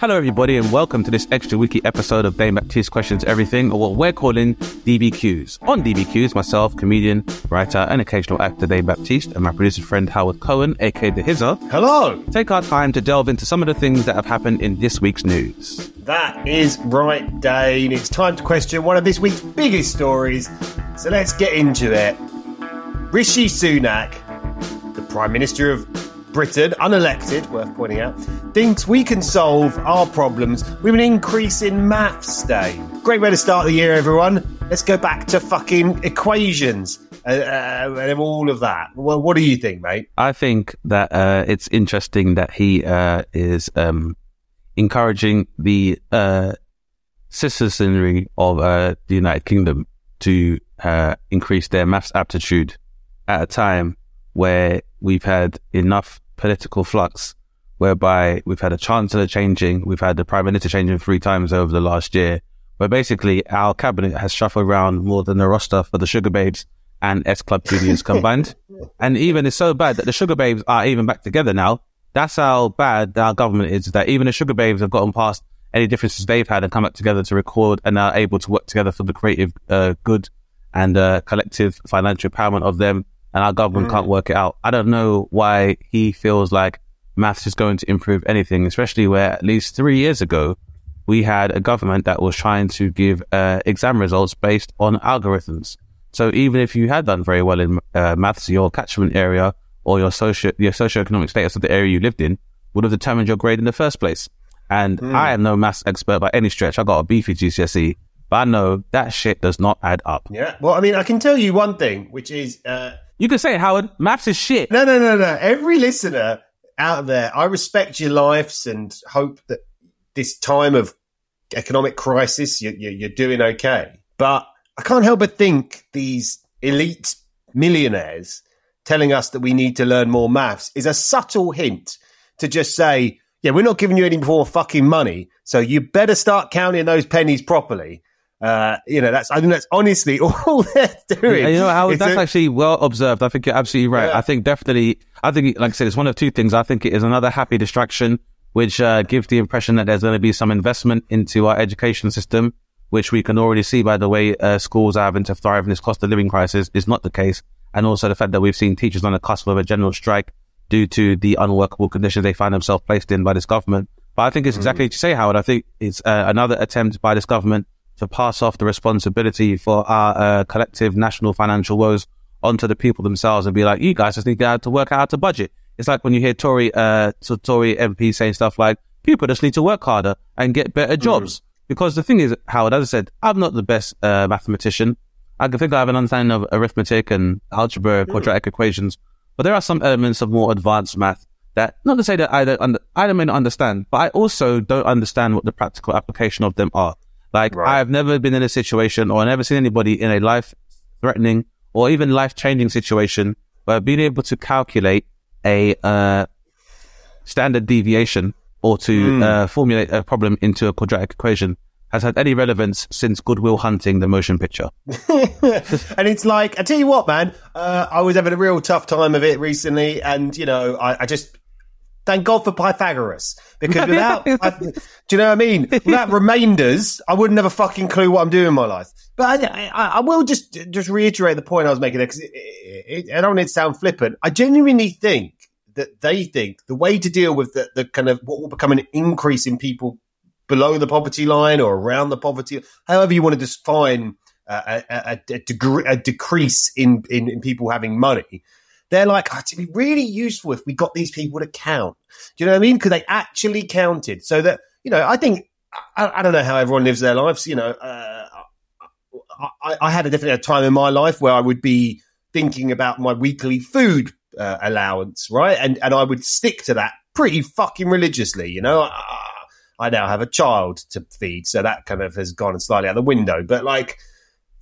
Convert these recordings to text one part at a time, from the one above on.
Hello, everybody, and welcome to this extra wiki episode of Dane Baptiste Questions Everything, or what we're calling DBQs. On DBQs, myself, comedian, writer, and occasional actor Dane Baptiste, and my producer friend Howard Cohen, aka The Hizzer, Hello. take our time to delve into some of the things that have happened in this week's news. That is right, Dane. It's time to question one of this week's biggest stories. So let's get into it. Rishi Sunak, the Prime Minister of Britain, unelected, worth pointing out, thinks we can solve our problems with an increase in maths day. Great way to start the year, everyone. Let's go back to fucking equations uh, uh, and all of that. Well, what do you think, mate? I think that uh, it's interesting that he uh, is um, encouraging the uh, citizenry of uh, the United Kingdom to increase their maths aptitude at a time where we've had enough political flux, whereby we've had a chancellor changing, we've had the prime minister changing three times over the last year, where basically our cabinet has shuffled around more than the roster for the Sugababes and S Club Juniors combined. And even it's so bad that the Sugababes are even back together now. That's how bad our government is. That even the Sugababes have gotten past any differences they've had and come back together to record and are able to work together for the creative uh, good and uh, collective financial empowerment of them. And our government can't work it out. I don't know why he feels like maths is going to improve anything, especially where at least three years ago we had a government that was trying to give uh, exam results based on algorithms. So even if you had done very well in uh, maths, your catchment area or your socio your socioeconomic status of the area you lived in would have determined your grade in the first place. And I am no maths expert by any stretch. I got a B for GCSE, but I know that shit does not add up. Yeah. Well, I mean, I can tell you one thing, which is. Uh, You can say, it, Howard, maths is shit. No, no, no, no. Every listener out there, I respect your lives and hope that this time of economic crisis, you, you, you're doing okay. But I can't help but think these elite millionaires telling us that we need to learn more maths is a subtle hint to just say, yeah, we're not giving you any more fucking money, so you better start counting those pennies properly. Uh, you know, that's I think that's honestly all they're doing. And you know, Howard, that's to- actually well observed. I think you're absolutely right. Yeah. I think definitely, I think, like I said, it's one of two things. I think it is another happy distraction, which uh, gives the impression that there's going to be some investment into our education system, which we can already see by the way uh, schools are having to thrive in this cost of living crisis is not the case. And also the fact that we've seen teachers on the cusp of a general strike due to the unworkable conditions they find themselves placed in by this government. But I think it's exactly what you say, Howard. I think it's uh, another attempt by this government to pass off the responsibility for our uh, collective national financial woes onto the people themselves and be like, you guys just need to to work out a budget. It's like when you hear Tory, uh, so Tory MP saying stuff like, people just need to work harder and get better jobs. Because the thing is, Howard, as I said, I'm not the best uh, mathematician. I can think I have an understanding of arithmetic and algebra, quadratic equations, but there are some elements of more advanced math that, not to say that I don't, under, I don't not understand, but I also don't understand what the practical application of them are. Like, Right. I've never been in a situation or never seen anybody in a life threatening or even life changing situation where being able to calculate a, uh, standard deviation or to uh, formulate a problem into a quadratic equation has had any relevance since Good Will Hunting, the motion picture. and it's like, I tell you what, man, uh, I was having a real tough time of it recently, and you know, I, I just thank God for Pythagoras because without, I, do you know what I mean? Without remainders, I wouldn't have a fucking clue what I'm doing in my life. But I, I, I will just just reiterate the point I was making there because I don't want it to sound flippant. I genuinely think that they think the way to deal with the, the kind of what will become an increase in people below the poverty line or around the poverty, however you want to define uh, a, a, a, degree, a decrease in, in, in people having money. They're like, oh, it'd be really useful if we got these people to count. Do you know what I mean? Because they actually counted. So that, you know, I think, I, I don't know how everyone lives their lives. You know, uh, I, I had a definite time in my life where I would be thinking about my weekly food uh, allowance, right? And and I would stick to that pretty fucking religiously, you know. I, I now have a child to feed, so that kind of has gone slightly out the window. But like,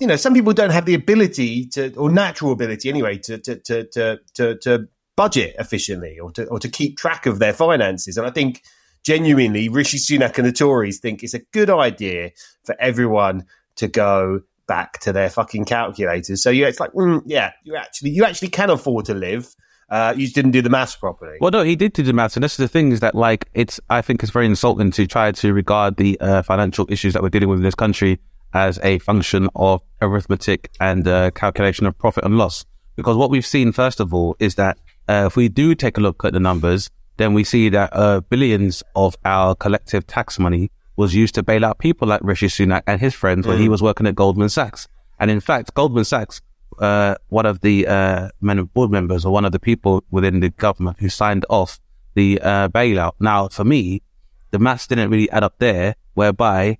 you know, some people don't have the ability to, or natural ability anyway, to to to to to, to budget efficiently or to or to keep track of their finances. And I think genuinely, Rishi Sunak and the Tories think it's a good idea for everyone to go back to their fucking calculators. So yeah, it's like, mm, yeah, you actually you actually can afford to live. Uh, you didn't do the maths properly. Well, no, he did do the maths, and this is the thing: is that like it's I think it's very insulting to try to regard the uh, financial issues that we're dealing with in this country as a function of arithmetic and uh, calculation of profit and loss. Because what we've seen, first of all, is that uh, if we do take a look at the numbers, then we see that uh, billions of our collective tax money was used to bail out people like Rishi Sunak and his friends mm. when he mm. was working at Goldman Sachs. And in fact, Goldman Sachs, uh, one of the uh, men of board members or one of the people within the government who signed off the uh, bailout. Now, for me, the maths didn't really add up there, whereby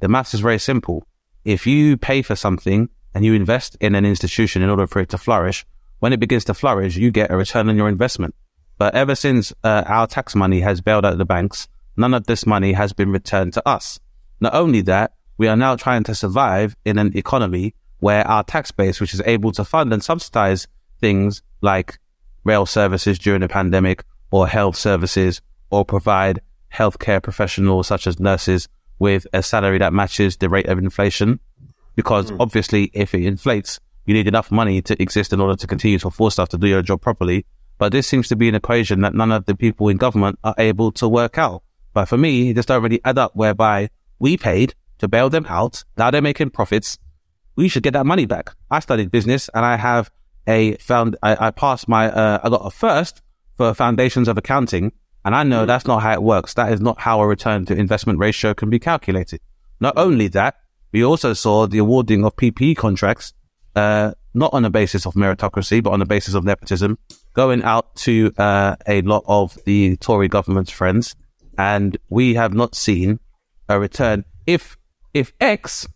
the maths is very simple. If you pay for something and you invest in an institution in order for it to flourish, when it begins to flourish, you get a return on your investment. But ever since uh, our tax money has bailed out the banks, none of this money has been returned to us. Not only that, we are now trying to survive in an economy where our tax base, which is able to fund and subsidize things like rail services during the pandemic or health services or provide healthcare professionals such as nurses with a salary that matches the rate of inflation. Because mm. obviously, if it inflates, you need enough money to exist in order to continue to afford stuff to do your job properly. But this seems to be an equation that none of the people in government are able to work out. But for me, it just don't really add up whereby we paid to bail them out. Now they're making profits. We should get that money back. I studied business and I have a found, I, I passed my, uh, I got a first for foundations of accounting. And I know mm. that's not how it works. That is not how a return to investment ratio can be calculated. Not only that, we also saw the awarding of PPE contracts, uh, not on the basis of meritocracy, but on the basis of nepotism, going out to uh, a lot of the Tory government's friends, and we have not seen a return. If if X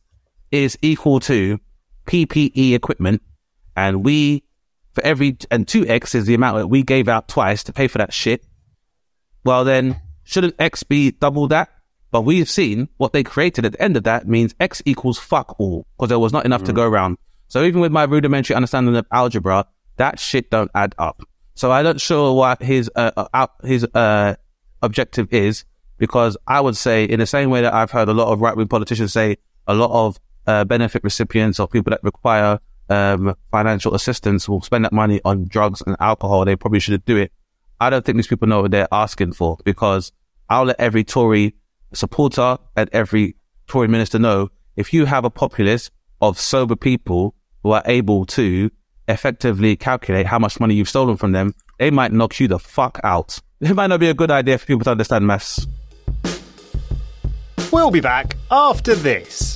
is equal to PPE equipment, and we for every and two X is the amount that we gave out twice to pay for that shit, well then shouldn't X be double that? But we've seen what they created at the end of that means X equals fuck all because there was not enough mm. to go around. So even with my rudimentary understanding of algebra, that shit don't add up. So I'm not sure what his uh, uh, his uh, objective is because I would say in the same way that I've heard a lot of right wing politicians say a lot of uh, benefit recipients or people that require um, financial assistance will spend that money on drugs and alcohol. They probably should do it. I don't think these people know what they're asking for because I'll let every Tory supporter and every Tory minister know if you have a populace of sober people who are able to effectively calculate how much money you've stolen from them, they might knock you the fuck out. It might not be a good idea for people to understand maths. We'll be back after this.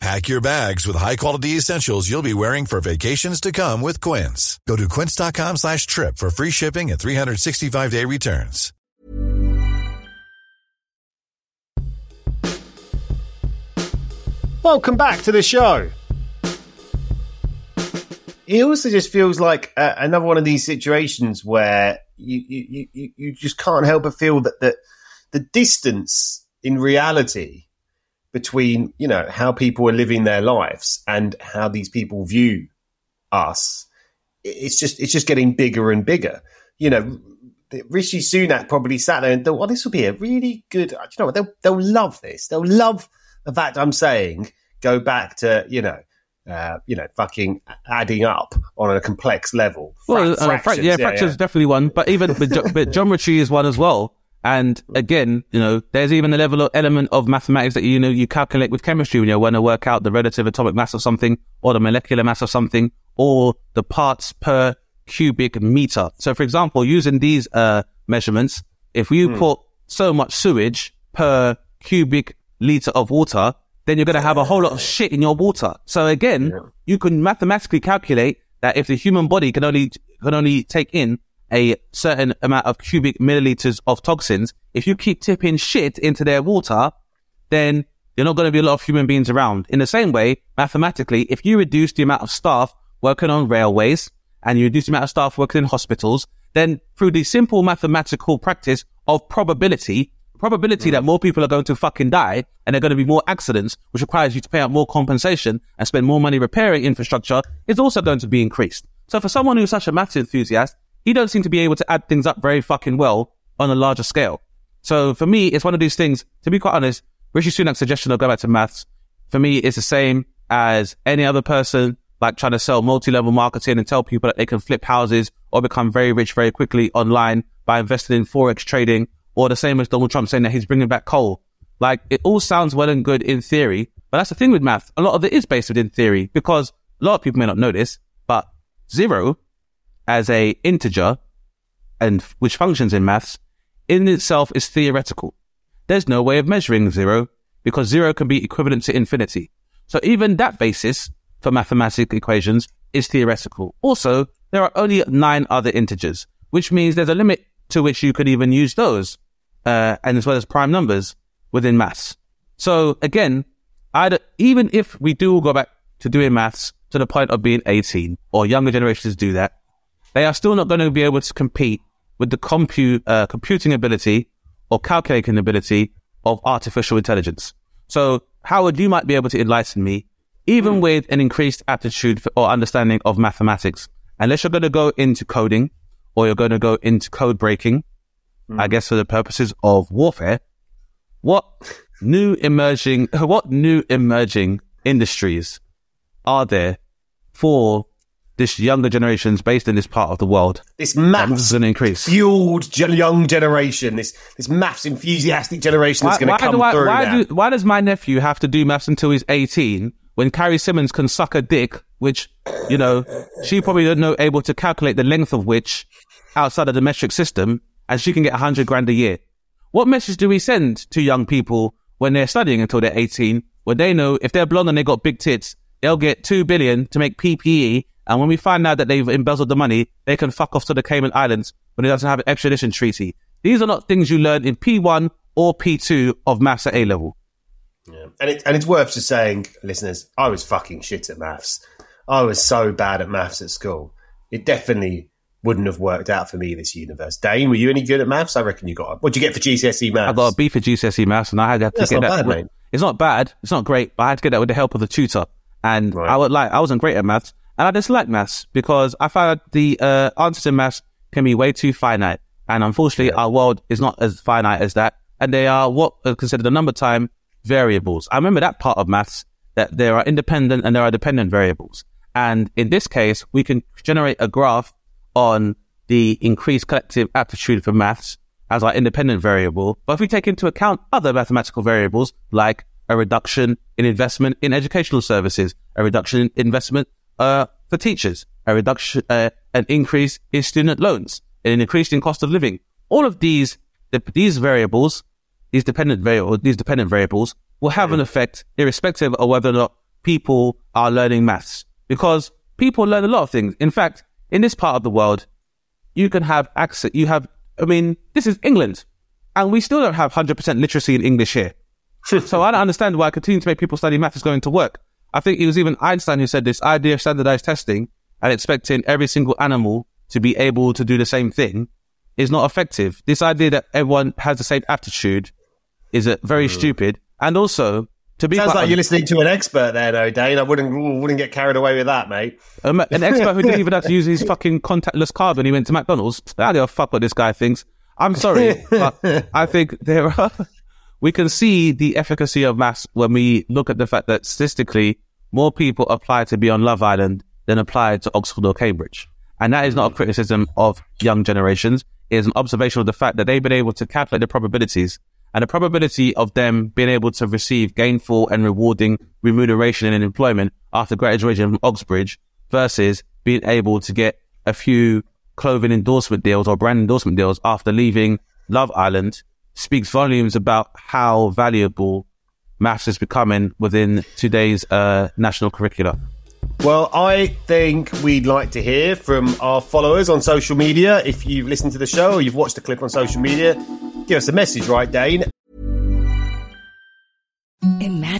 Pack your bags with high-quality essentials you'll be wearing for vacations to come with Quince. Go to quince.com slash trip for free shipping and 365-day returns. Welcome back to the show it also just feels like uh, another one of these situations where you, you, you, you just can't help but feel that, that the distance in reality between, you know, how people are living their lives and how these people view us it's just it's just getting bigger and bigger. You know, Rishi Sunak probably sat there and thought, "Well, this will be a really good." You know, what, they'll they'll love this. They'll love the fact I'm saying go back to you know. Uh, you know, fucking adding up on a complex level. Well, Fra- uh, fra- yeah, fractions definitely one, but even but, but geometry is one as well. And again, you know, there's even a level of element of mathematics that you know you calculate with chemistry when you want to work out the relative atomic mass of something, or the molecular mass of something, or the parts per cubic meter. So, for example, using these uh, measurements, if you put so much sewage per cubic liter of water, then you're going to have a whole lot of shit in your water. So again, you can mathematically calculate that if the human body can only can only take in a certain amount of cubic milliliters of toxins, if you keep tipping shit into their water, then you're not going to be a lot of human beings around. In the same way, mathematically, if you reduce the amount of staff working on railways and you reduce the amount of staff working in hospitals, then through the simple mathematical practice of probability, probability that mm. more people are going to fucking die and there are going to be more accidents, which requires you to pay out more compensation and spend more money repairing infrastructure, is also going to be increased. So for someone who's such a maths enthusiast, he don't seem to be able to add things up very fucking well on a larger scale. So for me, it's one of these things, to be quite honest, Rishi Sunak's suggestion of go back to maths, for me, is the same as any other person like trying to sell multi-level marketing and tell people that they can flip houses or become very rich very quickly online by investing in forex trading, or the same as Donald Trump saying that he's bringing back coal. Like it all sounds well and good in theory, but that's the thing with math. A lot of it is based within theory because a lot of people may not know this, but zero as a integer and which functions in maths in itself is theoretical. There's no way of measuring zero because zero can be equivalent to infinity. So even that basis for mathematical equations is theoretical. Also, there are only nine other integers, which means there's a limit to which you could even use those, uh, and as well as prime numbers within maths. So again, I'd, even if we do go back to doing maths to the point of being 18 or younger generations do that, they are still not going to be able to compete with the compute, uh, computing ability or calculating ability of artificial intelligence. So Howard, you might be able to enlighten me, even with an increased aptitude for, or understanding of mathematics, unless you're going to go into coding or you're going to go into code breaking, I guess for the purposes of warfare, what new emerging, what new emerging industries are there for this younger generations based in this part of the world? This maths is an increase. fueled gen- young generation, this this maths enthusiastic generation that's going to come I, through why, do, why does my nephew have to do maths until he's 18 when Carrie Symonds can suck a dick, which, you know, she probably don't know able to calculate the length of which outside of the metric system and she can get 100 grand a year? What message do we send to young people when they're studying until they're 18 when they know if they're blonde and they got big tits, they'll get 2 billion to make PPE and when we find out that they've embezzled the money, they can fuck off to the Cayman Islands when it doesn't have an extradition treaty. These are not things you learn in P1 or P2 of maths at A level. Yeah. And, it, and it's worth just saying, listeners, I was fucking shit at maths. I was so bad at maths at school. It definitely wouldn't have worked out for me this universe. Dane, were you any good at maths? I reckon you got. What'd you get for GCSE maths? I got a B for GCSE maths, and I had to That's get not that. bad, mate. It's not bad. It's not great, but I had to get that with the help of the tutor. And Right. I would like. I wasn't great at maths, and I dislike maths because I found the uh, answers in maths can be way too finite. And unfortunately, our world is not as finite as that. And they are what are considered the number time variables. I remember that part of maths that there are independent and there are dependent variables. And in this case, we can generate a graph on the increased collective aptitude for maths as our independent variable. But if we take into account other mathematical variables like a reduction in investment in educational services, a reduction in investment uh, for teachers, a reduction, uh, an increase in student loans, an increase in cost of living, all of these the, these variables, these dependent variables, these dependent variables will have an effect irrespective of whether or not people are learning maths. Because people learn a lot of things. In fact, in this part of the world, you can have access. You have, I mean, this is England, and we still don't have 100% literacy in English here. so I don't understand why continuing to make people study math is going to work. I think it was even Einstein who said this idea of standardized testing and expecting every single animal to be able to do the same thing is not effective. This idea that everyone has the same aptitude is uh, very stupid. And also, to be Sounds quite like you're listening to an expert there, though, Dane. I wouldn't wouldn't get carried away with that, mate. Um, an expert who didn't even have to use his fucking contactless card when he went to McDonald's. I don't fuck what this guy thinks. I'm sorry, but I think there are. We can see the efficacy of maths when we look at the fact that statistically, more people apply to be on Love Island than apply to Oxford or Cambridge. And that is not a criticism of young generations. It is an observation of the fact that they've been able to calculate the probabilities and the probability of them being able to receive gainful and rewarding remuneration in employment after graduation from Oxbridge versus being able to get a few clothing endorsement deals or brand endorsement deals after leaving Love Island speaks volumes about how valuable maths is becoming within today's uh, national curricula. Well, I think we'd like to hear from our followers on social media. If you've listened to the show or you've watched the clip on social media, give us a message, right, Dane? Imagine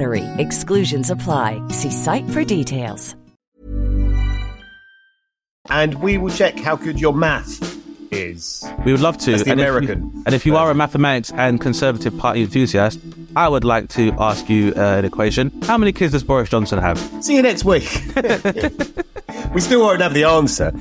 BUTTERY. Exclusions apply. See site for details. And we will check how good your math is. We would love to. That's the and American If you, and if you are a mathematics and Conservative Party enthusiast, I would like to ask you uh, an equation. How many kids does Boris Johnson have? See you next week. we still won't have the answer.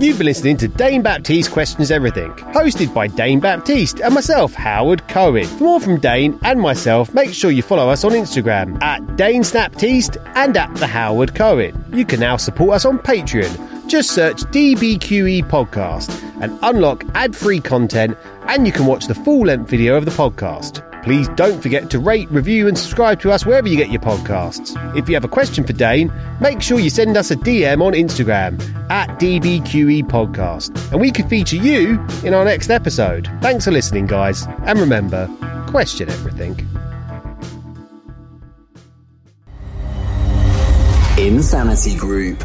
You've been listening to Dane Baptiste Questions Everything, hosted by Dane Baptiste and myself, Howard Cohen. For more from Dane and myself, make sure you follow us on Instagram at Dane Snaptiste and at the Howard Cohen. You can now support us on Patreon. Just search DBQE Podcast and unlock ad free content, and you can watch the full length video of the podcast. Please don't forget to rate, review, and subscribe to us wherever you get your podcasts. If you have a question for Dane, make sure you send us a DM on Instagram at DBQE Podcast, and we could feature you in our next episode. Thanks for listening, guys, and remember, question everything. Insanity Group.